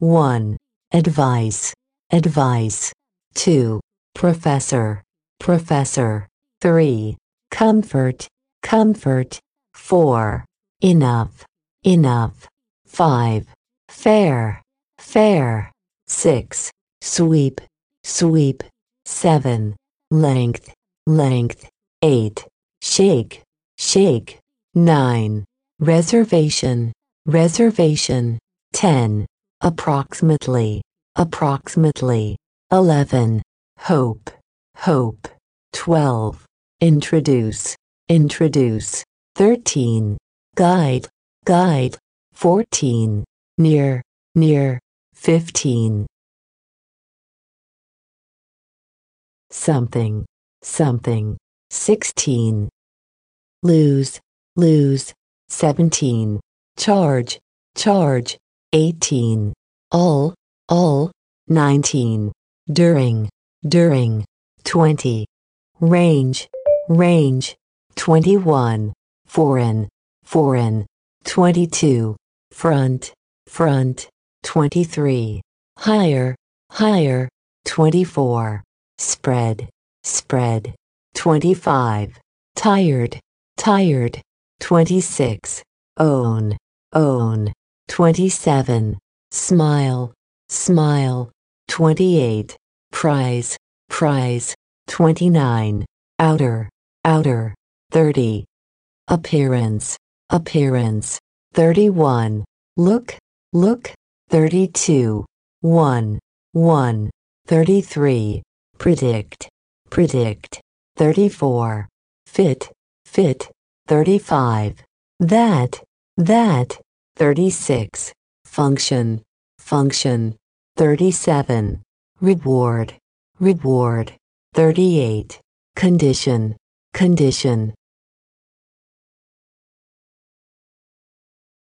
1. Advice, advice. 2. Professor, professor. 3. Comfort, comfort. 4. Enough, enough. 5. Fair, fair. 6. Sweep, sweep. 7. Length, length. 8. Shake, shake. 9. Reservation, reservation. 10. Approximately, approximately. 11. Hope, hope. 12. Introduce, introduce. 13. Guide, guide. 14. Near, near. 15. Something, something. 16. Lose, lose. 17. Charge, charge. 18. All, all. 19. During, during. 20. Range, range. 21. Foreign, foreign. 22. Front, front. 23. Higher, higher. 24. Spread, spread. 25. Tired, tired. 26. Own, own. 27. Smile, smile. 28. Prize, prize. 29. Outer, outer. 30. Appearance, appearance. 31. Look, look. 32. 1, 1. 33. Predict, predict. 34. Fit, fit. 35. That, that. 36. Function, function. 37. Reward, reward. 38. Condition, condition.